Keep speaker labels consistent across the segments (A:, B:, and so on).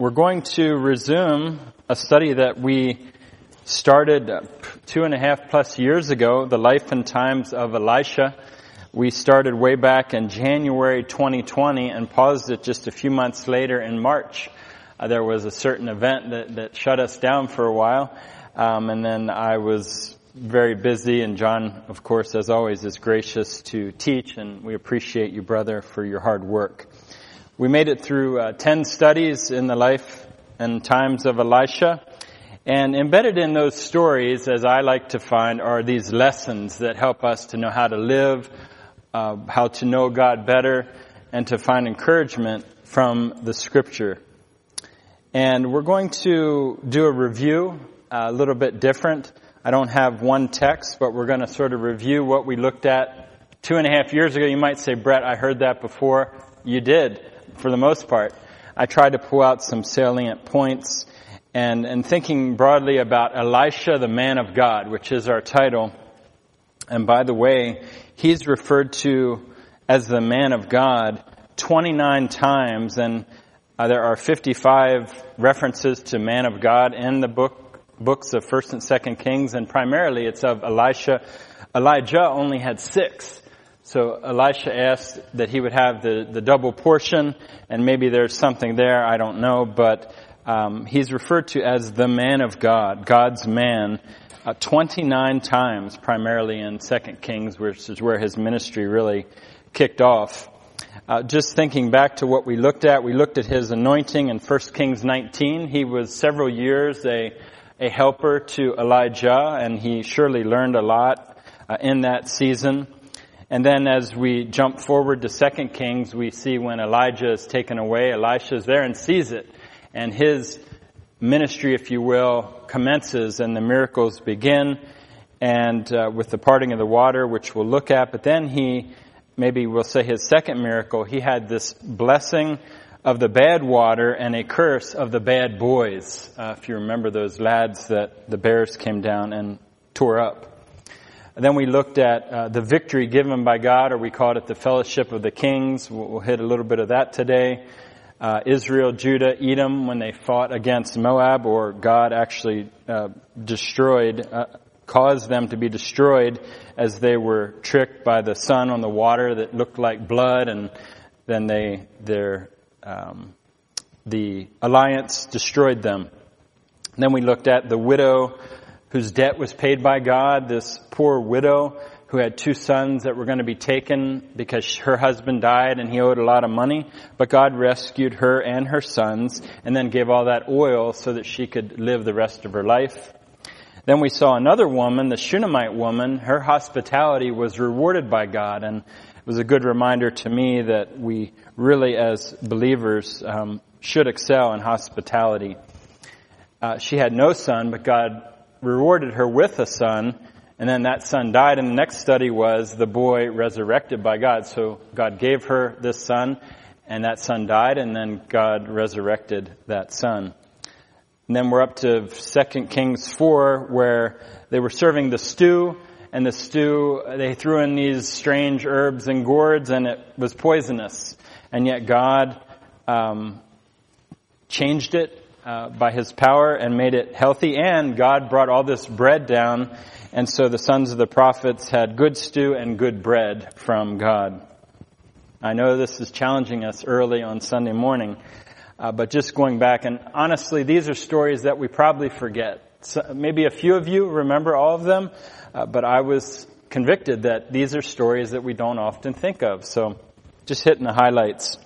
A: we're going to resume a study that we started two and a half plus years ago, the life and times of Elisha. We started way back in January 2020 and paused it just a few months later in March. Uh, there was a certain event that, that shut us down for a while, um, and then I was very busy, and John, of course, as always, is gracious to teach, and we appreciate you, brother, for your hard work. We made it through uh, 10 studies in the life and times of Elisha. And embedded in those stories, as I like to find, are these lessons that help us to know how to live, uh, how to know God better, and to find encouragement from the scripture. And we're going to do a review, uh, a little bit different. I don't have one text, but we're going to sort of review what we looked at two and a half years ago. You might say, Brett, I heard that before. You did for the most part. I tried to pull out some salient points and, and thinking broadly about Elisha, the man of God, which is our title. And by the way, he's referred to as the man of God 29 times and uh, there are 55 references to man of God in the book, books of 1st and 2nd Kings and primarily it's of Elisha. Elijah only had six. So Elisha asked that he would have the, the double portion, and maybe there's something there, I don't know, but um, he's referred to as the man of God, God's man, uh, 29 times, primarily in 2 Kings, which is where his ministry really kicked off. Uh, just thinking back to what we looked at, we looked at his anointing in 1 Kings 19. He was several years a, a helper to Elijah, and he surely learned a lot uh, in that season. And then as we jump forward to 2 Kings, we see when Elijah is taken away, Elisha is there and sees it. And his ministry, if you will, commences and the miracles begin. And uh, with the parting of the water, which we'll look at, but then he, maybe we'll say his second miracle, he had this blessing of the bad water and a curse of the bad boys. Uh, if you remember those lads that the bears came down and tore up. Then we looked at uh, the victory given by God, or we called it the fellowship of the kings. We'll, we'll hit a little bit of that today. Uh, Israel, Judah, Edom, when they fought against Moab, or God actually uh, destroyed, uh, caused them to be destroyed as they were tricked by the sun on the water that looked like blood, and then they their um, the alliance destroyed them. And then we looked at the widow whose debt was paid by God, this poor widow who had two sons that were going to be taken because her husband died and he owed a lot of money, but God rescued her and her sons and then gave all that oil so that she could live the rest of her life. Then we saw another woman, the Shunammite woman, her hospitality was rewarded by God and it was a good reminder to me that we really as believers um, should excel in hospitality. Uh, she had no son, but God rewarded her with a son, and then that son died, and the next study was the boy resurrected by God. So God gave her this son, and that son died, and then God resurrected that son. And then we're up to 2 Kings 4, where they were serving the stew, and the stew, they threw in these strange herbs and gourds, and it was poisonous. And yet God um, changed it uh, by his power and made it healthy, and God brought all this bread down, and so the sons of the prophets had good stew and good bread from God. I know this is challenging us early on Sunday morning, uh, but just going back, and honestly, these are stories that we probably forget. So maybe a few of you remember all of them, uh, but I was convicted that these are stories that we don't often think of. So just hitting the highlights.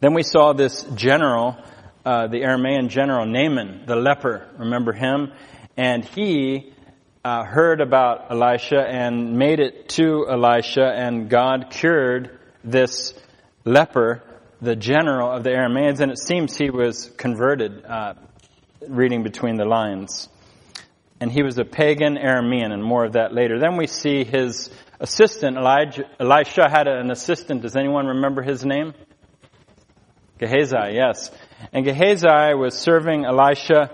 A: Then we saw this general uh, the Aramean general Naaman, the leper. Remember him? And he uh, heard about Elisha and made it to Elisha, and God cured this leper, the general of the Arameans, and it seems he was converted, uh, reading between the lines. And he was a pagan Aramean, and more of that later. Then we see his assistant, Elijah, Elisha had an assistant. Does anyone remember his name? Gehazi, yes. And Gehazi was serving Elisha.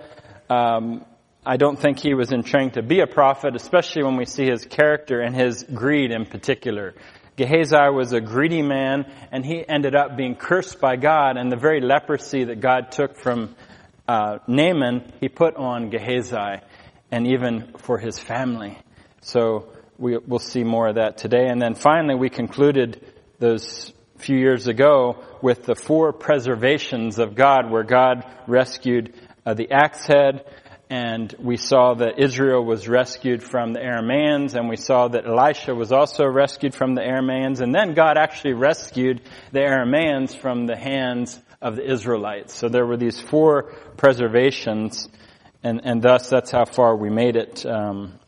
A: Um, I don't think he was in training to be a prophet, especially when we see his character and his greed in particular. Gehazi was a greedy man, and he ended up being cursed by God, and the very leprosy that God took from uh, Naaman, he put on Gehazi, and even for his family. So we, will see more of that today. And then finally, we concluded those few years ago with the four preservations of God, where God rescued uh, the axe head, and we saw that Israel was rescued from the Aramaeans, and we saw that Elisha was also rescued from the Aramaeans, and then God actually rescued the Aramaeans from the hands of the Israelites. So there were these four preservations, and, and thus that's how far we made it um,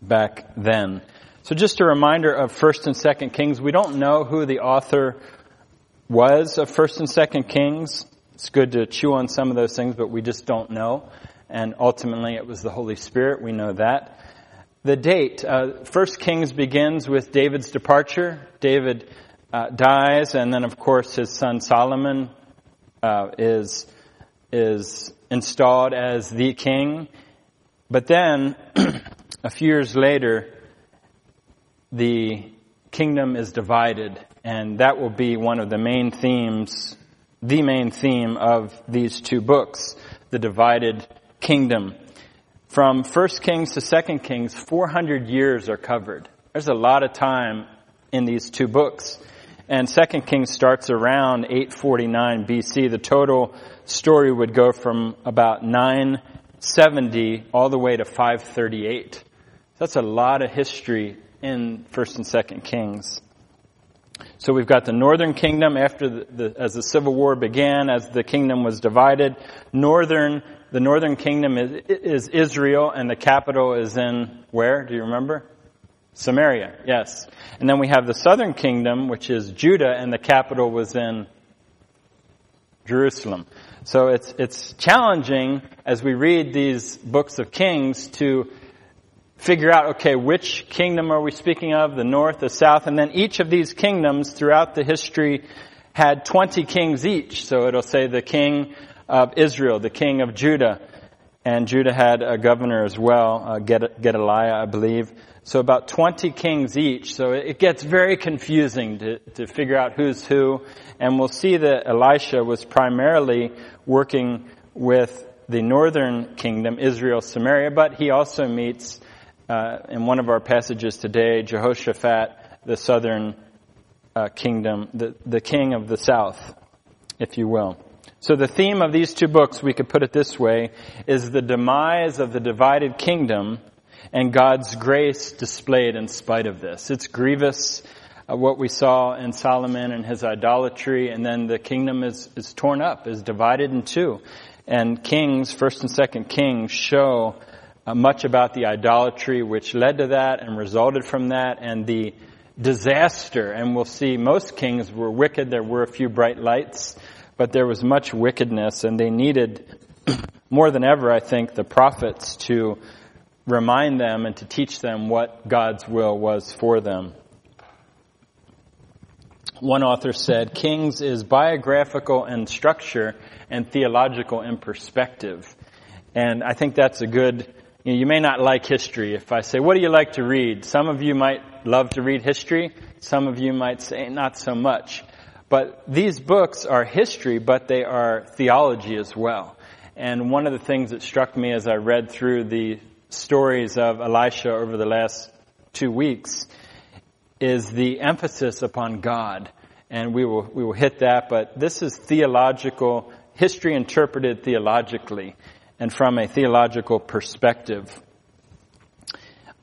A: back then. So just a reminder of First and Second Kings. We don't know who the author was of First and Second Kings. It's good to chew on some of those things, but we just don't know. And ultimately, it was the Holy Spirit. We know that. The date, uh, First Kings begins with David's departure. David uh, dies, and then, of course, his son Solomon uh, is is installed as the king. But then, a few years later, the kingdom is divided, and that will be one of the main themes the main theme of these two books, the divided kingdom. From 1 Kings to 2 Kings, 400 years are covered. There's a lot of time in these two books. And 2 Kings starts around 849 BC. The total story would go from about 970 all the way to 538. That's a lot of history in 1st and 2nd Kings. So we've got the northern kingdom after the, the, as the civil war began, as the kingdom was divided. Northern, the northern kingdom is, is Israel and the capital is in where? Do you remember? Samaria, yes. And then we have the southern kingdom, which is Judah, and the capital was in Jerusalem. So it's, it's challenging as we read these books of Kings to figure out, okay, which kingdom are we speaking of, the north, the south, and then each of these kingdoms throughout the history had 20 kings each. So it'll say the king of Israel, the king of Judah, and Judah had a governor as well, uh, Gedaliah, I believe. So about 20 kings each. So it gets very confusing to, to figure out who's who. And we'll see that Elisha was primarily working with the northern kingdom, Israel, Samaria, but he also meets uh, in one of our passages today, Jehoshaphat, the southern uh, kingdom, the, the king of the south, if you will. So the theme of these two books, we could put it this way, is the demise of the divided kingdom and God's grace displayed in spite of this. It's grievous uh, what we saw in Solomon and his idolatry, and then the kingdom is, is torn up, is divided in two. And Kings, first and second Kings, show uh, much about the idolatry which led to that and resulted from that and the disaster. And we'll see most kings were wicked. There were a few bright lights, but there was much wickedness and they needed more than ever, I think, the prophets to remind them and to teach them what God's will was for them. One author said, Kings is biographical in structure and theological in perspective. And I think that's a good you, know, you may not like history. If I say, what do you like to read? Some of you might love to read history. Some of you might say, not so much. But these books are history, but they are theology as well. And one of the things that struck me as I read through the stories of Elisha over the last two weeks is the emphasis upon God. And we will, we will hit that, but this is theological, history interpreted theologically and from a theological perspective.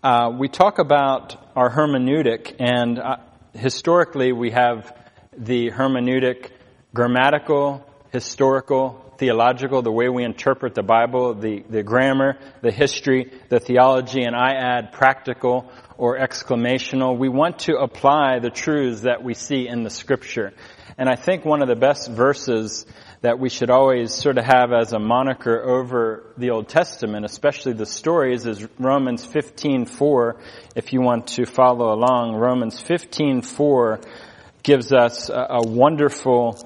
A: Uh, we talk about our hermeneutic, and uh, historically we have the hermeneutic grammatical, historical, theological, the way we interpret the Bible, the, the grammar, the history, the theology, and I add practical or exclamational. We want to apply the truths that we see in the scripture. And I think one of the best verses that we should always sort of have as a moniker over the Old Testament, especially the stories, is Romans 15:4. If you want to follow along, Romans 15:4 gives us a, a wonderful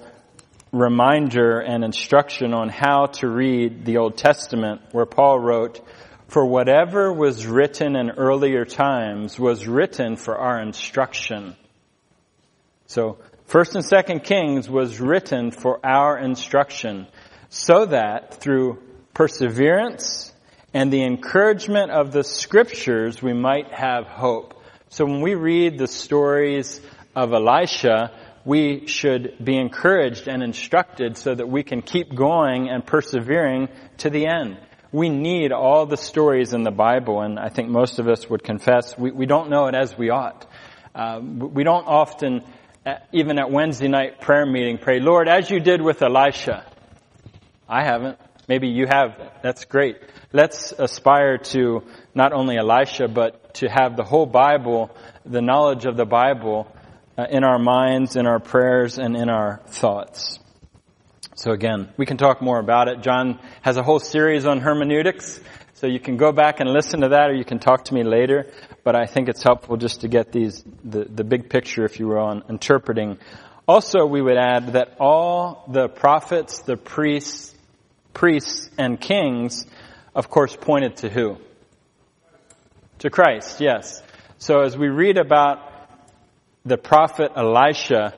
A: reminder and instruction on how to read the Old Testament, where Paul wrote, For whatever was written in earlier times was written for our instruction. So, First and Second Kings was written for our instruction, so that through perseverance and the encouragement of the scriptures we might have hope. So when we read the stories of Elisha, we should be encouraged and instructed so that we can keep going and persevering to the end. We need all the stories in the Bible, and I think most of us would confess we, we don't know it as we ought. Uh, we don't often, even at Wednesday night prayer meeting, pray, Lord, as you did with Elisha. I haven't. Maybe you have. That's great. Let's aspire to not only Elisha, but to have the whole Bible, the knowledge of the Bible, uh, in our minds, in our prayers, and in our thoughts. So again, we can talk more about it. John has a whole series on hermeneutics, so you can go back and listen to that or you can talk to me later. But I think it's helpful just to get these, the, the big picture, if you will, on interpreting. Also, we would add that all the prophets, the priests, priests and kings, of course, pointed to who? To Christ, yes. So as we read about the prophet Elisha,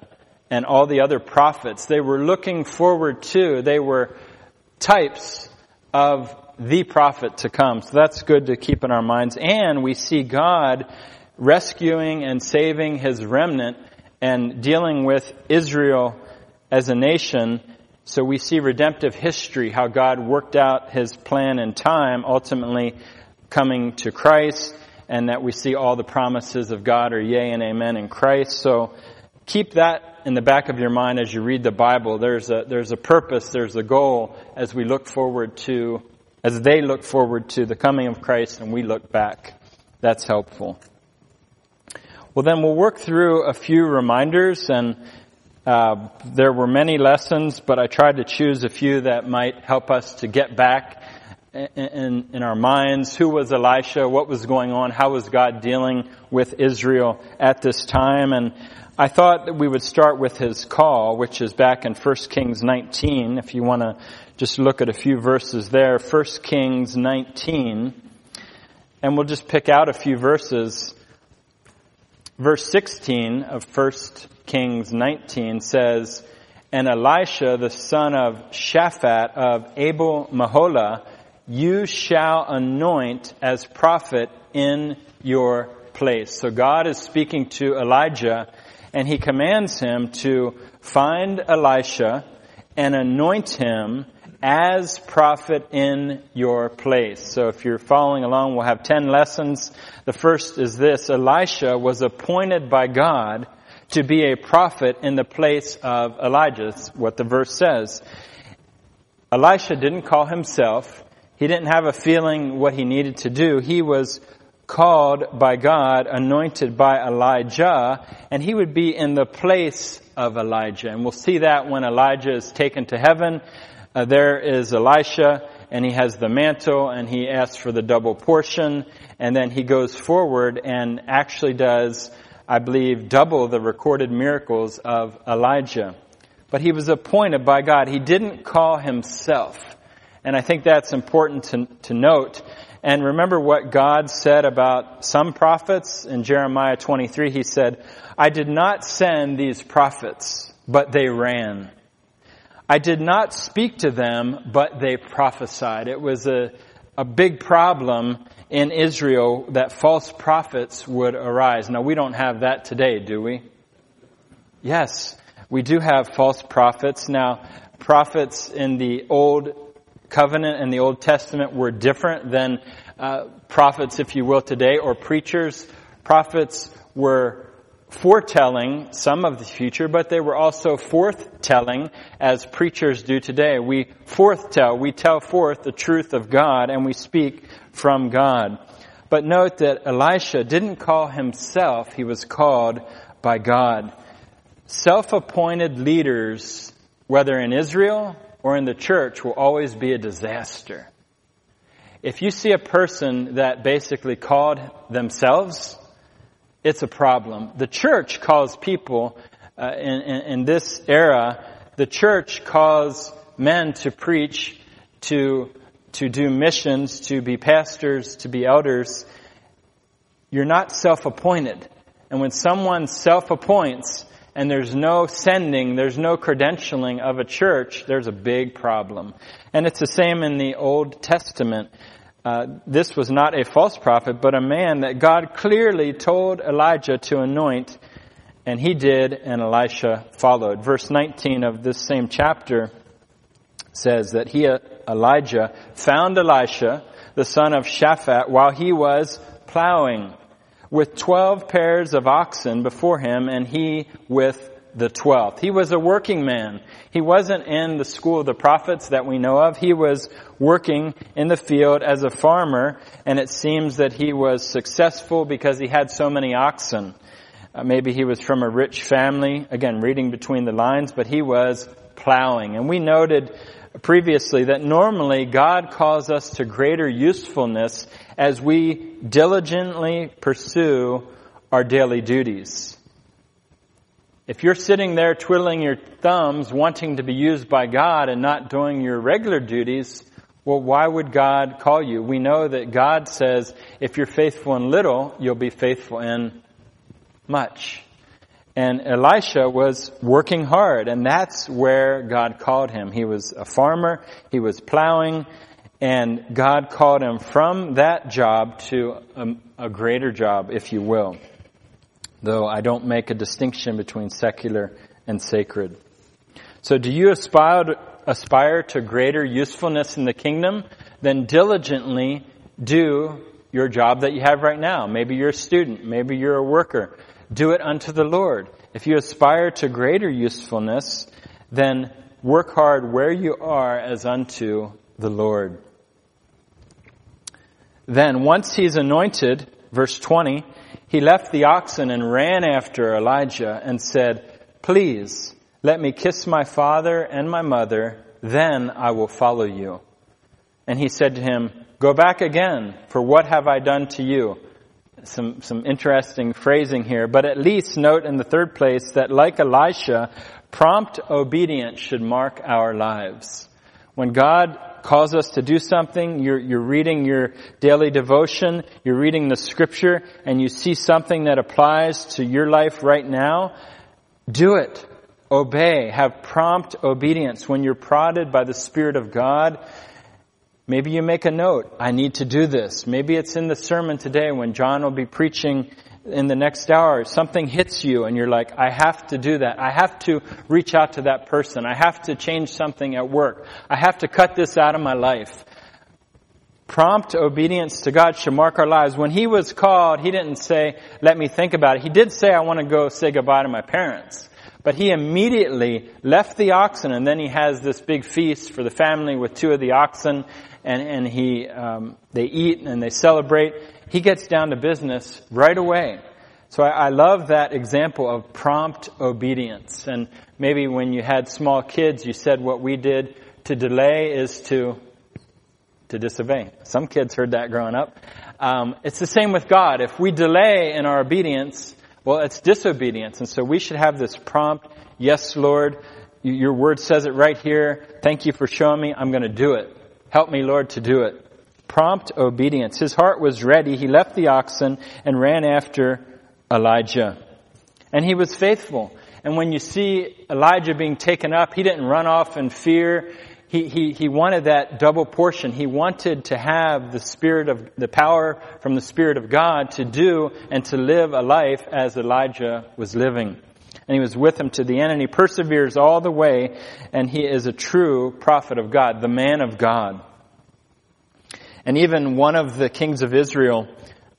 A: and all the other prophets. They were looking forward to, they were types of the prophet to come. So that's good to keep in our minds. And we see God rescuing and saving his remnant and dealing with Israel as a nation. So we see redemptive history, how God worked out his plan in time, ultimately coming to Christ, and that we see all the promises of God are yea and amen in Christ. So keep that in the back of your mind as you read the Bible. There's a, there's a purpose, there's a goal as we look forward to, as they look forward to the coming of Christ and we look back. That's helpful. Well, then we'll work through a few reminders and uh, there were many lessons, but I tried to choose a few that might help us to get back in, in, in, our minds. Who was Elisha? What was going on? How was God dealing with Israel at this time? And I thought that we would start with his call, which is back in 1 Kings 19. If you want to just look at a few verses there, 1 Kings 19. And we'll just pick out a few verses. Verse 16 of 1 Kings 19 says, And Elisha, the son of Shaphat of Abel Meholah, you shall anoint as prophet in your place. So God is speaking to Elijah and he commands him to find Elisha and anoint him as prophet in your place. So if you're following along, we'll have 10 lessons. The first is this. Elisha was appointed by God to be a prophet in the place of Elijah. That's what the verse says. Elisha didn't call himself. He didn't have a feeling what he needed to do. He was called by God, anointed by Elijah, and he would be in the place of Elijah. And we'll see that when Elijah is taken to heaven. Uh, there is Elisha, and he has the mantle, and he asks for the double portion, and then he goes forward and actually does, I believe, double the recorded miracles of Elijah. But he was appointed by God. He didn't call himself. And I think that's important to, to note. And remember what God said about some prophets in Jeremiah 23. He said, I did not send these prophets, but they ran. I did not speak to them, but they prophesied. It was a, a big problem in Israel that false prophets would arise. Now we don't have that today, do we? Yes, we do have false prophets. Now, prophets in the Old covenant and the Old Testament were different than uh, prophets, if you will, today, or preachers. Prophets were foretelling some of the future, but they were also forthtelling as preachers do today. We forthtell, we tell forth the truth of God and we speak from God. But note that Elisha didn't call himself, he was called by God. Self-appointed leaders, whether in Israel or in the church will always be a disaster. If you see a person that basically called themselves, it's a problem. The church calls people, uh, in, in, in this era, the church calls men to preach to to do missions, to be pastors, to be elders, you're not self-appointed. And when someone self-appoints and there's no sending, there's no credentialing of a church, there's a big problem. And it's the same in the Old Testament. Uh, this was not a false prophet, but a man that God clearly told Elijah to anoint, and he did, and Elisha followed. Verse 19 of this same chapter says that he, Elijah, found Elisha, the son of Shaphat, while he was plowing with twelve pairs of oxen before him, and he with the twelfth. He was a working man. He wasn't in the school of the prophets that we know of. He was working in the field as a farmer, and it seems that he was successful because he had so many oxen. Uh, maybe he was from a rich family, again, reading between the lines, but he was plowing. And we noted previously that normally God calls us to greater usefulness as we diligently pursue our daily duties. If you're sitting there twiddling your thumbs, wanting to be used by God and not doing your regular duties, well, why would God call you? We know that God says, if you're faithful in little, you'll be faithful in much. And Elisha was working hard, and that's where God called him. He was a farmer, he was plowing, and God called him from that job to a, a greater job, if you will. Though I don't make a distinction between secular and sacred. So do you aspire, aspire to greater usefulness in the kingdom? Then diligently do your job that you have right now. Maybe you're a student. Maybe you're a worker do it unto the Lord. If you aspire to greater usefulness, then work hard where you are as unto the Lord. Then, once he's anointed, verse 20, he left the oxen and ran after Elijah and said, Please, let me kiss my father and my mother, then I will follow you. And he said to him, Go back again, for what have I done to you? some, some interesting phrasing here, but at least note in the third place that like Elisha, prompt obedience should mark our lives. When God calls us to do something, you're, you're reading your daily devotion, you're reading the scripture, and you see something that applies to your life right now, do it. Obey. Have prompt obedience. When you're prodded by the Spirit of God, Maybe you make a note, I need to do this. Maybe it's in the sermon today when John will be preaching in the next hour. Something hits you and you're like, I have to do that. I have to reach out to that person. I have to change something at work. I have to cut this out of my life. Prompt obedience to God should mark our lives. When he was called, he didn't say, let me think about it. He did say, I want to go say goodbye to my parents. But he immediately left the oxen and then he has this big feast for the family with two of the oxen and, and he, um, they eat and they celebrate. He gets down to business right away. So I, I love that example of prompt obedience. And maybe when you had small kids, you said what we did to delay is to to disobey. Some kids heard that growing up. Um, it's the same with God. If we delay in our obedience, well, it's disobedience. And so we should have this prompt, yes, Lord, your word says it right here. Thank you for showing me. I'm going to do it. Help me, Lord, to do it. Prompt obedience. His heart was ready. He left the oxen and ran after Elijah. And he was faithful. And when you see Elijah being taken up, he didn't run off in fear. He, he, he wanted that double portion. He wanted to have the spirit of, the power from the Spirit of God to do and to live a life as Elijah was living and he was with him to the end, and he perseveres all the way, and he is a true prophet of God, the man of God. And even one of the kings of Israel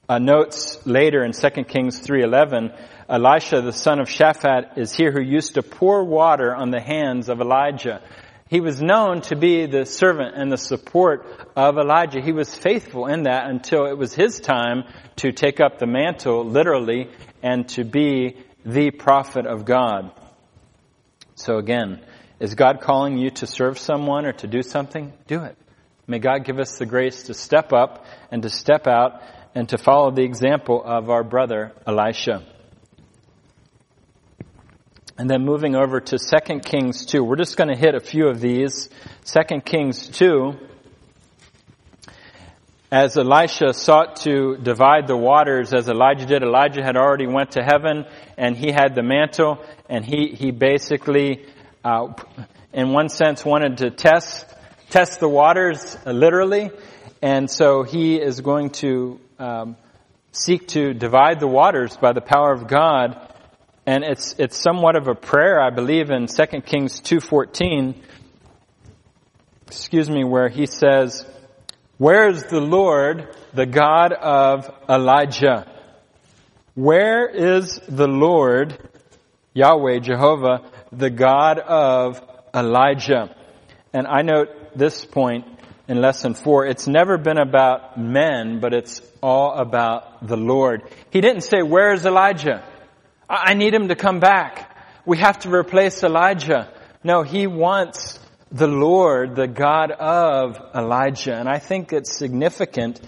A: uh, notes later in 2 Kings 3.11, Elisha, the son of Shaphat, is here who used to pour water on the hands of Elijah. He was known to be the servant and the support of Elijah. He was faithful in that until it was his time to take up the mantle, literally, and to be the prophet of God. So again, is God calling you to serve someone or to do something? Do it. May God give us the grace to step up and to step out and to follow the example of our brother Elisha. And then moving over to 2 Kings 2. We're just going to hit a few of these. 2 Kings 2. as Elisha sought to divide the waters as Elijah did, Elijah had already went to heaven and he had the mantle and he, he basically, uh, in one sense wanted to test, test the waters uh, literally. And so he is going to, um, seek to divide the waters by the power of God. And it's, it's somewhat of a prayer, I believe, in 2 Kings 2.14, excuse me, where he says, where is the Lord, the God of Elijah? Where is the Lord, Yahweh, Jehovah, the God of Elijah? And I note this point in lesson four. It's never been about men, but it's all about the Lord. He didn't say, where is Elijah? I need him to come back. We have to replace Elijah. No, he wants the Lord, the God of Elijah. And I think it's significant,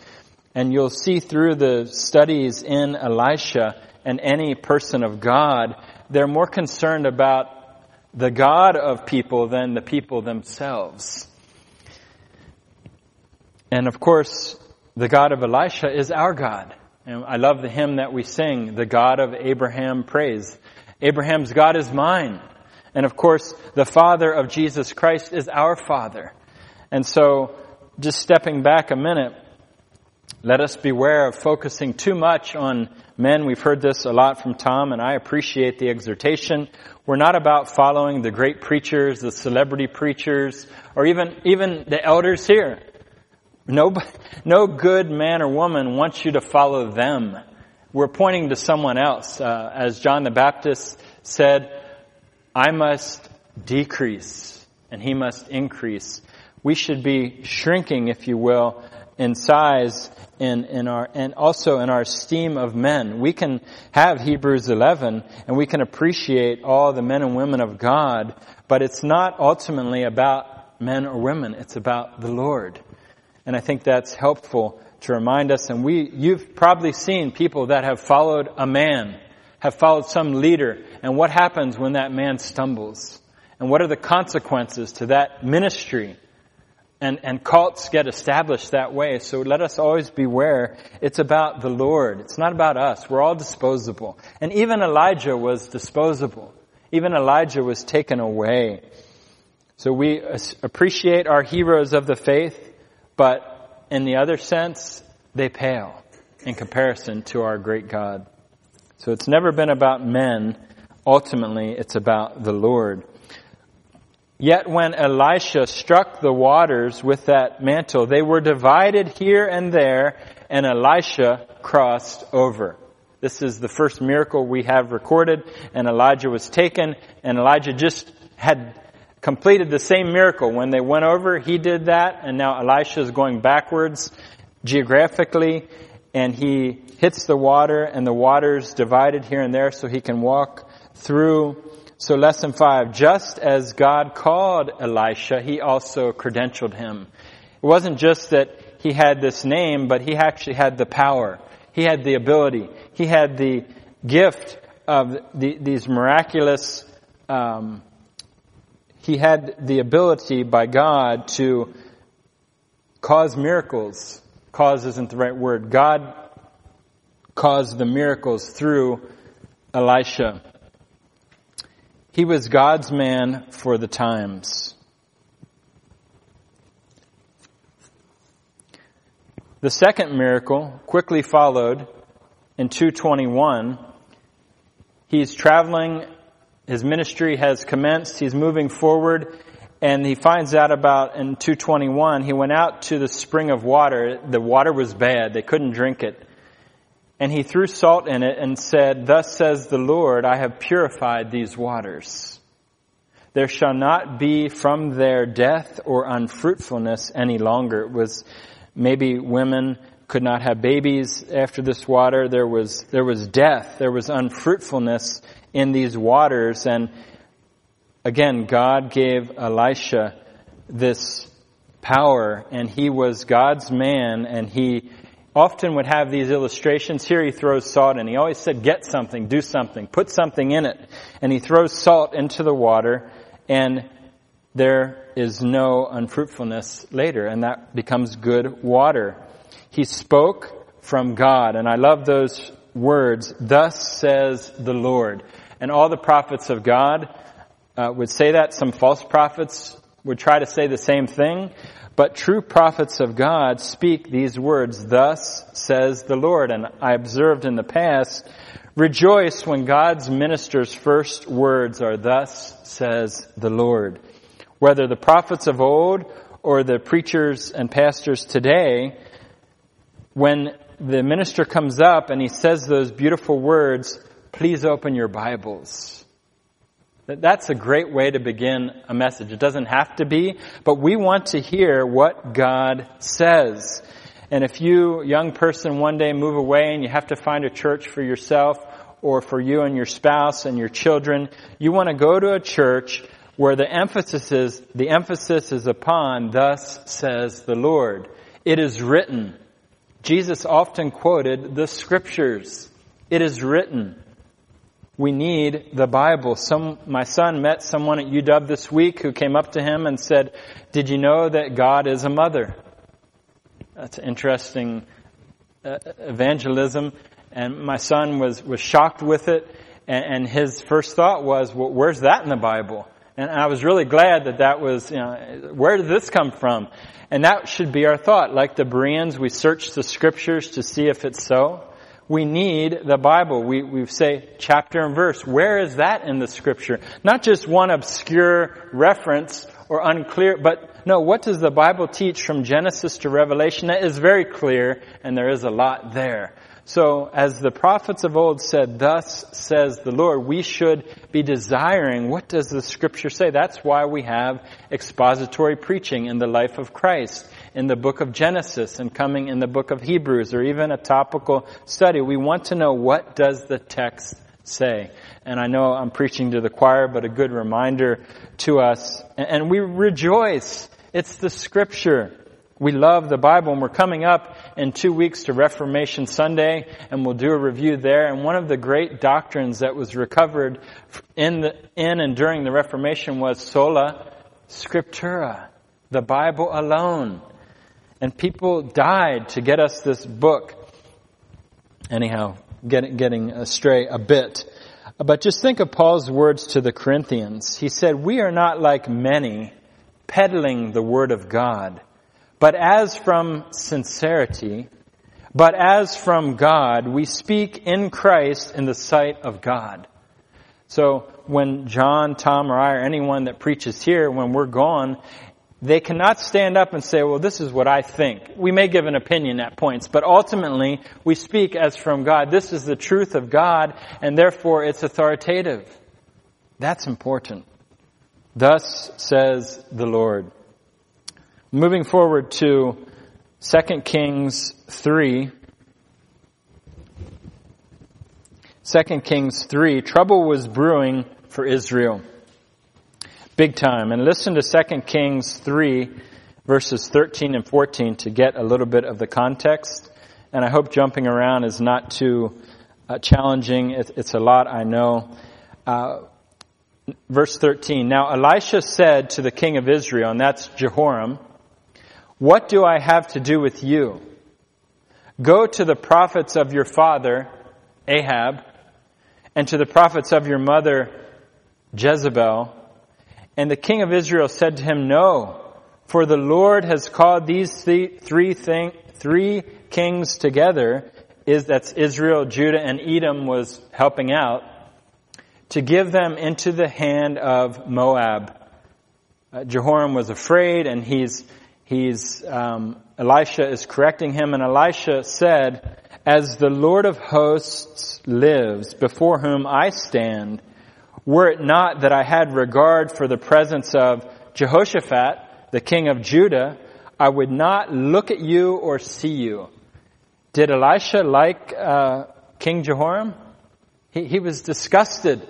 A: and you'll see through the studies in Elisha and any person of God, they're more concerned about the God of people than the people themselves. And of course, the God of Elisha is our God. And I love the hymn that we sing, the God of Abraham praise. Abraham's God is mine. And of course, the Father of Jesus Christ is our Father. And so, just stepping back a minute, let us beware of focusing too much on men. We've heard this a lot from Tom, and I appreciate the exhortation. We're not about following the great preachers, the celebrity preachers, or even, even the elders here. No, no good man or woman wants you to follow them. We're pointing to someone else. Uh, as John the Baptist said, I must decrease and he must increase. We should be shrinking, if you will, in size in, in our, and also in our esteem of men. We can have Hebrews 11 and we can appreciate all the men and women of God, but it's not ultimately about men or women. It's about the Lord. And I think that's helpful to remind us. And we, you've probably seen people that have followed a man have followed some leader and what happens when that man stumbles and what are the consequences to that ministry and, and cults get established that way. So let us always beware. It's about the Lord. It's not about us. We're all disposable. And even Elijah was disposable. Even Elijah was taken away. So we appreciate our heroes of the faith, but in the other sense, they pale in comparison to our great God. So it's never been about men. Ultimately, it's about the Lord. Yet when Elisha struck the waters with that mantle, they were divided here and there, and Elisha crossed over. This is the first miracle we have recorded, and Elijah was taken, and Elijah just had completed the same miracle. When they went over, he did that, and now Elisha is going backwards geographically, and he hits the water and the water's divided here and there so he can walk through. So lesson five, just as God called Elisha, he also credentialed him. It wasn't just that he had this name, but he actually had the power. He had the ability. He had the gift of the, these miraculous, um, he had the ability by God to cause miracles. Cause isn't the right word. God caused the miracles through Elisha. He was God's man for the times. The second miracle quickly followed in 221. He's traveling, his ministry has commenced, he's moving forward, and he finds out about in 221, he went out to the spring of water. The water was bad, they couldn't drink it. And he threw salt in it and said, Thus says the Lord, I have purified these waters. There shall not be from their death or unfruitfulness any longer. It was maybe women could not have babies after this water. There was, there was death. There was unfruitfulness in these waters. And again, God gave Elisha this power and he was God's man and he often would have these illustrations. Here he throws salt and he always said, get something, do something, put something in it. And he throws salt into the water and there is no unfruitfulness later and that becomes good water. He spoke from God. And I love those words, thus says the Lord. And all the prophets of God uh, would say that. Some false prophets would try to say the same thing. But true prophets of God speak these words, thus says the Lord. And I observed in the past, rejoice when God's minister's first words are, thus says the Lord. Whether the prophets of old or the preachers and pastors today, when the minister comes up and he says those beautiful words, please open your Bibles. That's a great way to begin a message. It doesn't have to be, but we want to hear what God says. And if you, young person, one day move away and you have to find a church for yourself or for you and your spouse and your children, you want to go to a church where the emphasis is, the emphasis is upon, thus says the Lord. It is written. Jesus often quoted the scriptures. It is written. We need the Bible. Some, my son met someone at UW this week who came up to him and said, did you know that God is a mother? That's interesting uh, evangelism. And my son was, was shocked with it. And, and his first thought was, well, where's that in the Bible? And I was really glad that that was, you know, where did this come from? And that should be our thought. Like the Bereans, we search the scriptures to see if it's so we need the Bible. We, we say chapter and verse. Where is that in the scripture? Not just one obscure reference or unclear, but no, what does the Bible teach from Genesis to Revelation? That is very clear and there is a lot there. So as the prophets of old said, thus says the Lord, we should be desiring, what does the scripture say? That's why we have expository preaching in the life of Christ in the book of Genesis and coming in the book of Hebrews or even a topical study. We want to know what does the text say. And I know I'm preaching to the choir, but a good reminder to us. And we rejoice. It's the scripture. We love the Bible and we're coming up in two weeks to Reformation Sunday and we'll do a review there. And one of the great doctrines that was recovered in, the, in and during the Reformation was sola scriptura. The Bible alone. And people died to get us this book. Anyhow, getting, getting astray a bit. But just think of Paul's words to the Corinthians. He said, we are not like many peddling the word of God, but as from sincerity, but as from God, we speak in Christ in the sight of God. So when John, Tom, or I, or anyone that preaches here, when we're gone, they cannot stand up and say, well, this is what I think. We may give an opinion at points, but ultimately we speak as from God. This is the truth of God, and therefore it's authoritative. That's important. Thus says the Lord. Moving forward to 2 Kings 3. 2 Kings 3. Trouble was brewing for Israel. Big time. And listen to 2 Kings 3 verses 13 and 14 to get a little bit of the context. And I hope jumping around is not too uh, challenging. It, it's a lot, I know. Uh, verse 13. Now Elisha said to the king of Israel, and that's Jehoram, What do I have to do with you? Go to the prophets of your father, Ahab, and to the prophets of your mother, Jezebel, and the king of Israel said to him, No, for the Lord has called these three, thing, three kings together, is that's Israel, Judah, and Edom was helping out, to give them into the hand of Moab. Uh, Jehoram was afraid, and he's he's um, Elisha is correcting him, and Elisha said, "As the Lord of hosts lives, before whom I stand." were it not that I had regard for the presence of Jehoshaphat, the king of Judah, I would not look at you or see you. Did Elisha like uh, King Jehoram? He, he was disgusted.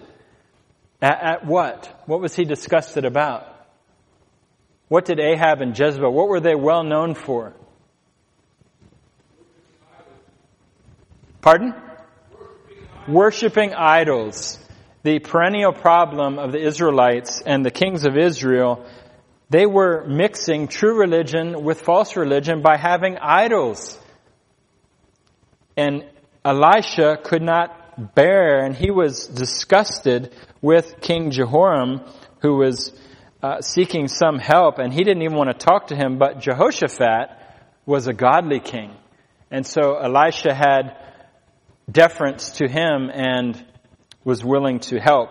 A: At, at what? What was he disgusted about? What did Ahab and Jezebel, what were they well known for? Pardon? Worshipping idols the perennial problem of the Israelites and the kings of Israel, they were mixing true religion with false religion by having idols And Elisha could not bear, and he was disgusted with King Jehoram, who was uh, seeking some help, and he didn't even want to talk to him, but Jehoshaphat was a godly king. And so Elisha had deference to him and was willing to help.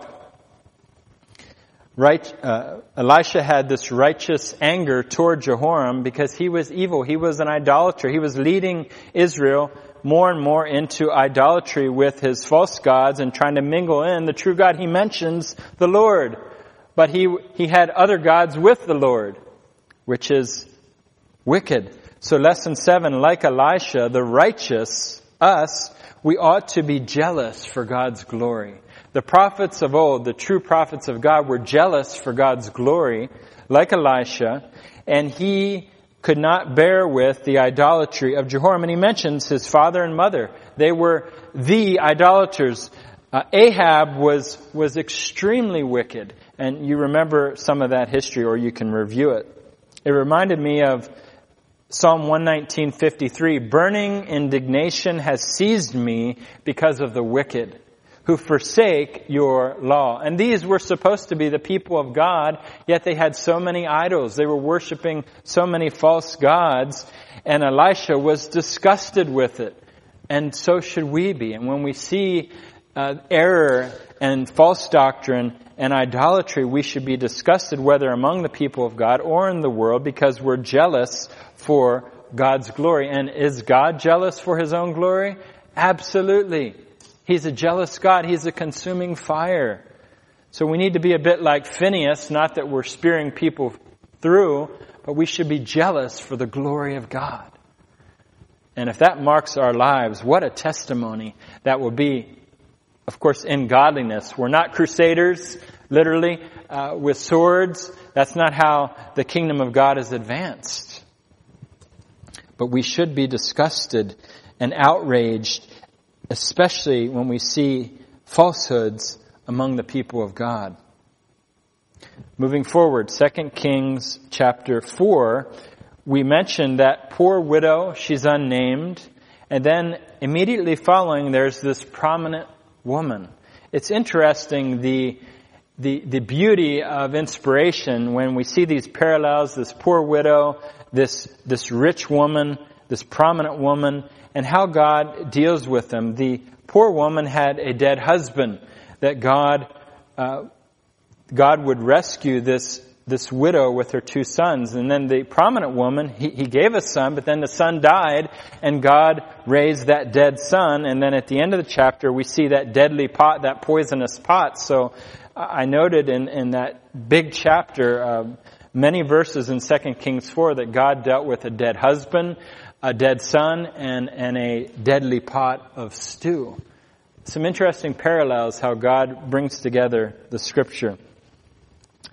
A: Right, uh, Elisha had this righteous anger toward Jehoram because he was evil. He was an idolater. He was leading Israel more and more into idolatry with his false gods and trying to mingle in the true God. He mentions the Lord, but he, he had other gods with the Lord, which is wicked. So lesson seven, like Elisha, the righteous, us, we ought to be jealous for God's glory. The prophets of old, the true prophets of God, were jealous for God's glory, like Elisha, and he could not bear with the idolatry of Jehoram. And he mentions his father and mother. They were the idolaters. Uh, Ahab was, was extremely wicked. And you remember some of that history, or you can review it. It reminded me of Psalm 119.53, burning indignation has seized me because of the wicked who forsake your law. And these were supposed to be the people of God, yet they had so many idols. They were worshiping so many false gods, and Elisha was disgusted with it. And so should we be. And when we see uh, error and false doctrine and idolatry, we should be disgusted whether among the people of God or in the world because we're jealous for God's glory. And is God jealous for His own glory? Absolutely. He's a jealous God. He's a consuming fire. So we need to be a bit like Phineas, not that we're spearing people through, but we should be jealous for the glory of God. And if that marks our lives, what a testimony that will be, of course, in godliness. We're not crusaders, literally, uh, with swords. That's not how the kingdom of God is advanced. But we should be disgusted and outraged especially when we see falsehoods among the people of God. Moving forward, 2 Kings chapter 4, we mentioned that poor widow, she's unnamed, and then immediately following there's this prominent woman. It's interesting the, the, the beauty of inspiration when we see these parallels, this poor widow, this, this rich woman, this prominent woman, and how God deals with them. The poor woman had a dead husband that God, uh, God would rescue this this widow with her two sons. And then the prominent woman, he, he, gave a son, but then the son died, and God raised that dead son. And then at the end of the chapter, we see that deadly pot, that poisonous pot. So I noted in, in that big chapter, uh, many verses in 2 Kings 4 that God dealt with a dead husband, a dead son and, and a deadly pot of stew. Some interesting parallels how God brings together the scripture.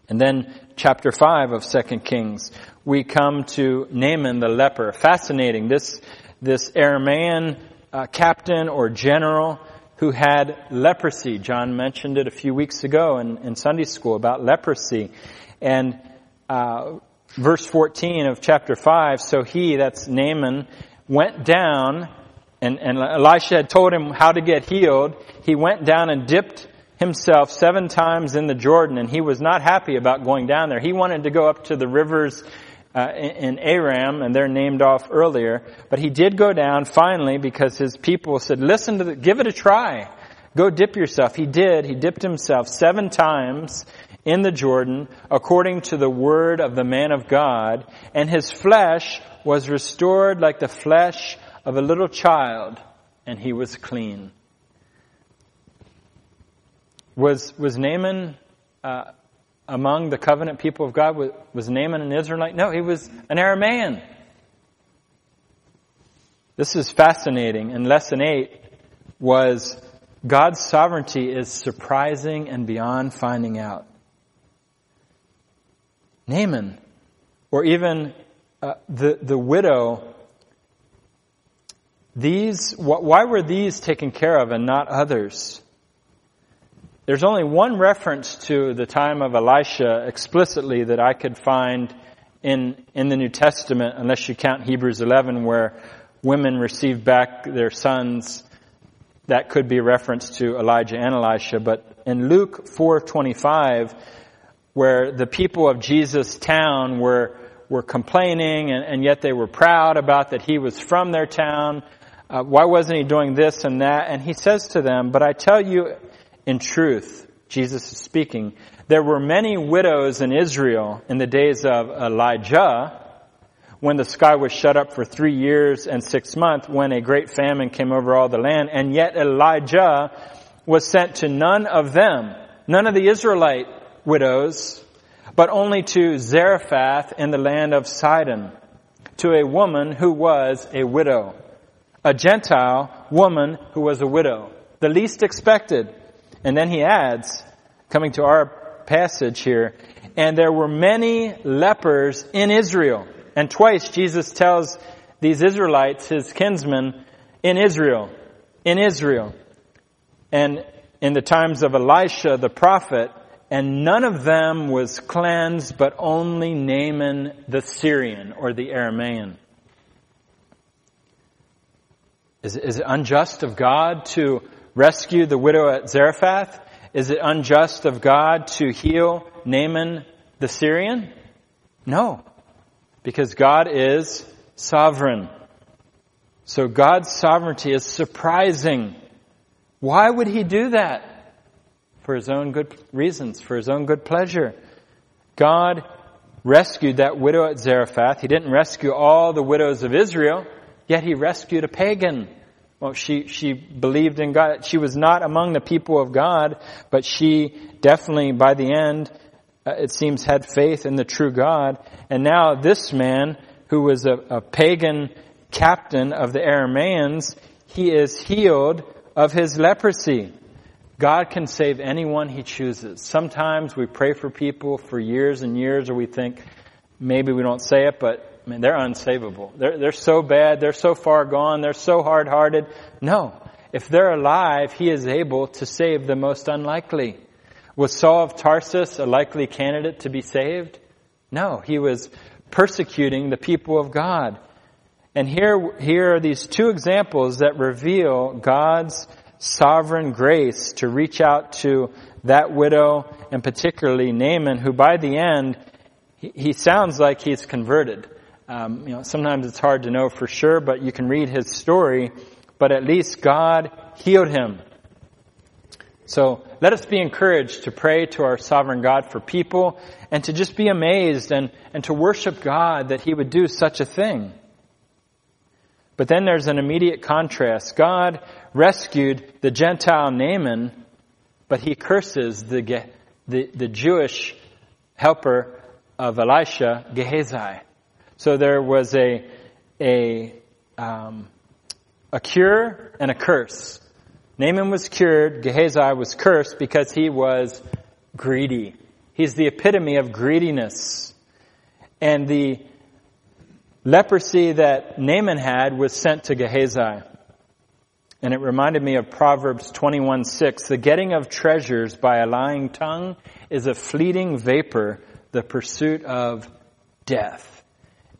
A: And then chapter 5 of 2 Kings, we come to Naaman the leper. Fascinating. This, this Aramean uh, captain or general who had leprosy. John mentioned it a few weeks ago in, in Sunday school about leprosy. And uh, verse 14 of chapter 5, so he, that's Naaman, went down, and, and Elisha had told him how to get healed. He went down and dipped himself seven times in the Jordan, and he was not happy about going down there. He wanted to go up to the rivers uh, in, Aram, and they're named off earlier. But he did go down finally because his people said, listen to the, give it a try. Go dip yourself. He did. He dipped himself seven times in the Jordan according to the word of the man of God, and his flesh was restored like the flesh of a little child, and he was clean. Was, was Naaman uh, among the covenant people of God? Was, was Naaman an Israelite? No, he was an Aramaean. This is fascinating. And lesson eight was God's sovereignty is surprising and beyond finding out. Naaman, or even uh, the, the widow, these, why were these taken care of and not others? There's only one reference to the time of Elisha explicitly that I could find in, in the New Testament, unless you count Hebrews 11, where, women received back their sons, that could be a reference to Elijah and Elisha. But in Luke 4:25, where the people of Jesus' town were were complaining, and, and yet they were proud about that he was from their town. Uh, why wasn't he doing this and that? And he says to them, "But I tell you, in truth, Jesus is speaking. There were many widows in Israel in the days of Elijah." when the sky was shut up for three years and six months when a great famine came over all the land. And yet Elijah was sent to none of them, none of the Israelite widows, but only to Zarephath in the land of Sidon, to a woman who was a widow, a Gentile woman who was a widow, the least expected. And then he adds, coming to our passage here, and there were many lepers in Israel and twice Jesus tells these Israelites, his kinsmen, in Israel, in Israel. And in the times of Elisha the prophet, and none of them was cleansed, but only Naaman the Syrian or the Aramaean. Is, is it unjust of God to rescue the widow at Zarephath? Is it unjust of God to heal Naaman the Syrian? No. Because God is sovereign. So God's sovereignty is surprising. Why would He do that? For His own good reasons, for His own good pleasure. God rescued that widow at Zarephath. He didn't rescue all the widows of Israel, yet He rescued a pagan. Well, she, she believed in God. She was not among the people of God, but she definitely, by the end, uh, it seems, had faith in the true God. And now this man, who was a, a pagan captain of the Aramaeans, he is healed of his leprosy. God can save anyone he chooses. Sometimes we pray for people for years and years, or we think maybe we don't say it, but I mean, they're unsavable. They're, they're so bad. They're so far gone. They're so hard hearted. No. If they're alive, he is able to save the most unlikely. Was Saul of Tarsus a likely candidate to be saved? No, he was persecuting the people of God. And here, here are these two examples that reveal God's sovereign grace to reach out to that widow and particularly Naaman, who by the end, he, he sounds like he's converted. Um, you know, sometimes it's hard to know for sure, but you can read his story. But at least God healed him. So let us be encouraged to pray to our sovereign God for people and to just be amazed and, and to worship God that He would do such a thing. But then there's an immediate contrast. God rescued the Gentile Naaman, but he curses the, the, the Jewish helper of Elisha, Gehazi. So there was a, a, um, a cure and a curse. Naaman was cured, Gehazi was cursed because he was greedy. He's the epitome of greediness. And the leprosy that Naaman had was sent to Gehazi. And it reminded me of Proverbs 21 6. The getting of treasures by a lying tongue is a fleeting vapor, the pursuit of death.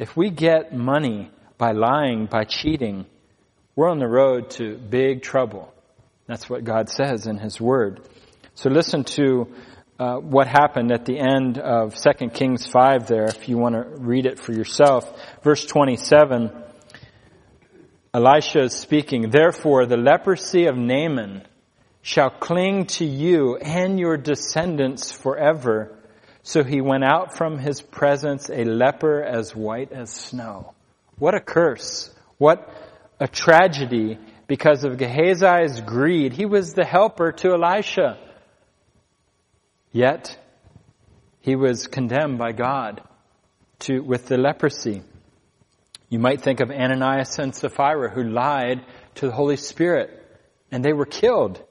A: If we get money by lying, by cheating, we're on the road to big trouble. That's what God says in His Word. So listen to uh, what happened at the end of 2 Kings 5 there, if you want to read it for yourself. Verse 27, Elisha is speaking, Therefore the leprosy of Naaman shall cling to you and your descendants forever. So he went out from his presence a leper as white as snow. What a curse. What a tragedy because of Gehazi's greed. He was the helper to Elisha. Yet, he was condemned by God to, with the leprosy. You might think of Ananias and Sapphira who lied to the Holy Spirit and they were killed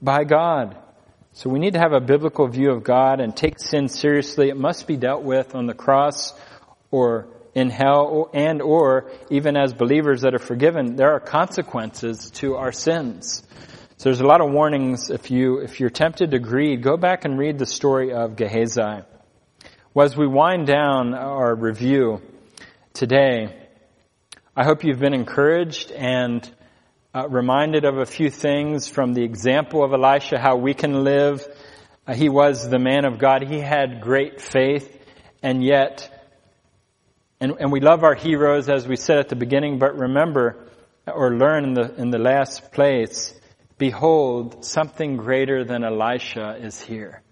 A: by God. So we need to have a biblical view of God and take sin seriously. It must be dealt with on the cross or in hell and or even as believers that are forgiven, there are consequences to our sins. So there's a lot of warnings if you, if you're tempted to greed, go back and read the story of Gehazi. Well, as we wind down our review today, I hope you've been encouraged and uh, reminded of a few things from the example of Elisha, how we can live. Uh, he was the man of God. He had great faith and yet, and, and we love our heroes as we said at the beginning, but remember or learn in the, in the last place, behold, something greater than Elisha is here.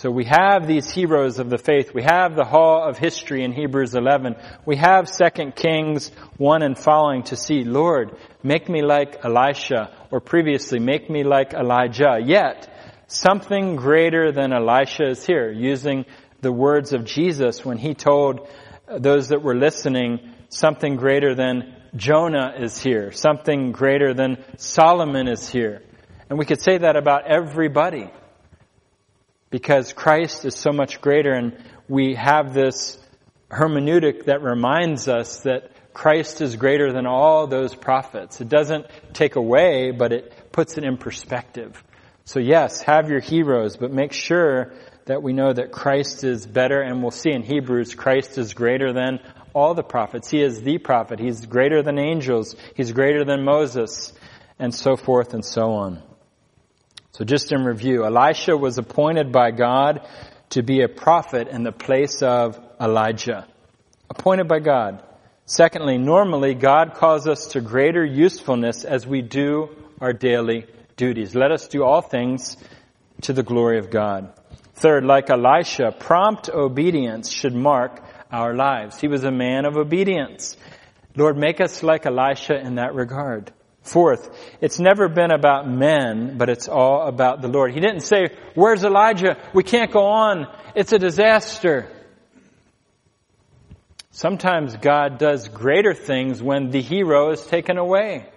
A: So we have these heroes of the faith. We have the hall of history in Hebrews 11. We have 2 Kings 1 and following to see, Lord, make me like Elisha, or previously, make me like Elijah. Yet, something greater than Elisha is here, using the words of Jesus when he told those that were listening, something greater than Jonah is here. Something greater than Solomon is here. And we could say that about everybody. Because Christ is so much greater and we have this hermeneutic that reminds us that Christ is greater than all those prophets. It doesn't take away, but it puts it in perspective. So yes, have your heroes, but make sure that we know that Christ is better, and we'll see in Hebrews, Christ is greater than all the prophets. He is the prophet. He's greater than angels. He's greater than Moses, and so forth and so on. So just in review, Elisha was appointed by God to be a prophet in the place of Elijah. Appointed by God. Secondly, normally God calls us to greater usefulness as we do our daily duties. Let us do all things to the glory of God. Third, like Elisha, prompt obedience should mark our lives. He was a man of obedience. Lord, make us like Elisha in that regard. Fourth, it's never been about men, but it's all about the Lord. He didn't say, where's Elijah? We can't go on. It's a disaster. Sometimes God does greater things when the hero is taken away.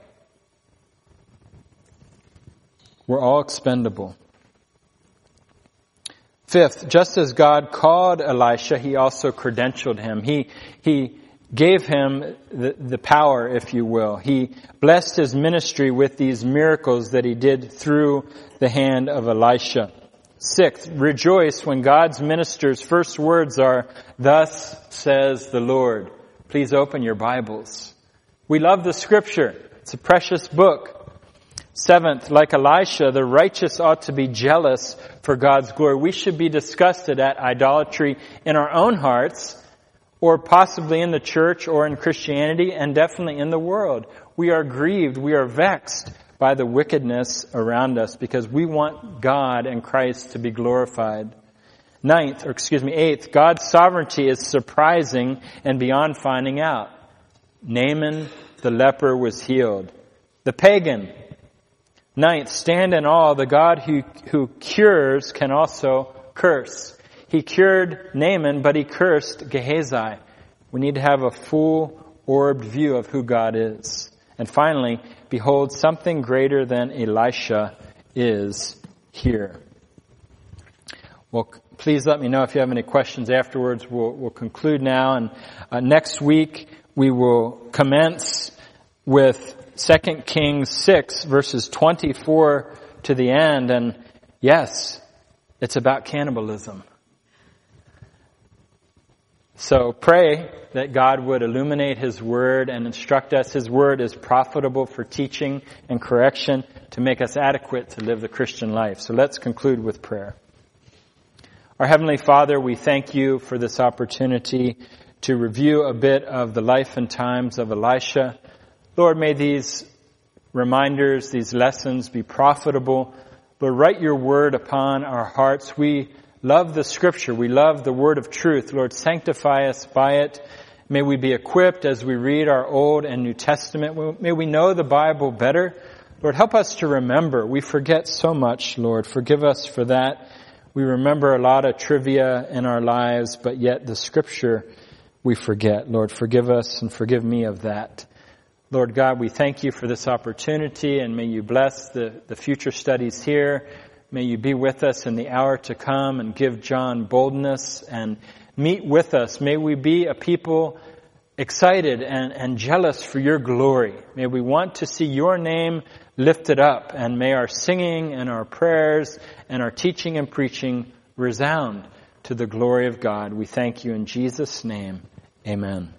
A: We're all expendable. Fifth, just as God called Elisha, he also credentialed him. He, he gave him the, the power, if you will. He blessed his ministry with these miracles that he did through the hand of Elisha. Sixth, rejoice when God's minister's first words are, thus says the Lord. Please open your Bibles. We love the scripture. It's a precious book. Seventh, like Elisha, the righteous ought to be jealous for God's glory. We should be disgusted at idolatry in our own hearts, or possibly in the church or in Christianity, and definitely in the world. We are grieved, we are vexed by the wickedness around us because we want God and Christ to be glorified. Ninth, or excuse me, eighth, God's sovereignty is surprising and beyond finding out. Naaman the leper was healed. The pagan Ninth, stand in awe. The God who, who cures can also curse. He cured Naaman, but he cursed Gehazi. We need to have a full orbed view of who God is. And finally, behold, something greater than Elisha is here. Well, please let me know if you have any questions afterwards. We'll, we'll conclude now. And uh, next week, we will commence with 2 Kings 6 verses 24 to the end. And yes, it's about cannibalism. So pray that God would illuminate His Word and instruct us. His Word is profitable for teaching and correction to make us adequate to live the Christian life. So let's conclude with prayer. Our Heavenly Father, we thank you for this opportunity to review a bit of the life and times of Elisha. Lord, may these reminders, these lessons be profitable. Lord, write your word upon our hearts. We love the scripture. We love the word of truth. Lord, sanctify us by it. May we be equipped as we read our Old and New Testament. May we know the Bible better. Lord, help us to remember. We forget so much, Lord. Forgive us for that. We remember a lot of trivia in our lives, but yet the scripture we forget. Lord, forgive us and forgive me of that. Lord God, we thank you for this opportunity and may you bless the, the future studies here. May you be with us in the hour to come and give John boldness and meet with us. May we be a people excited and, and jealous for your glory. May we want to see your name lifted up and may our singing and our prayers and our teaching and preaching resound to the glory of God. We thank you in Jesus' name. Amen.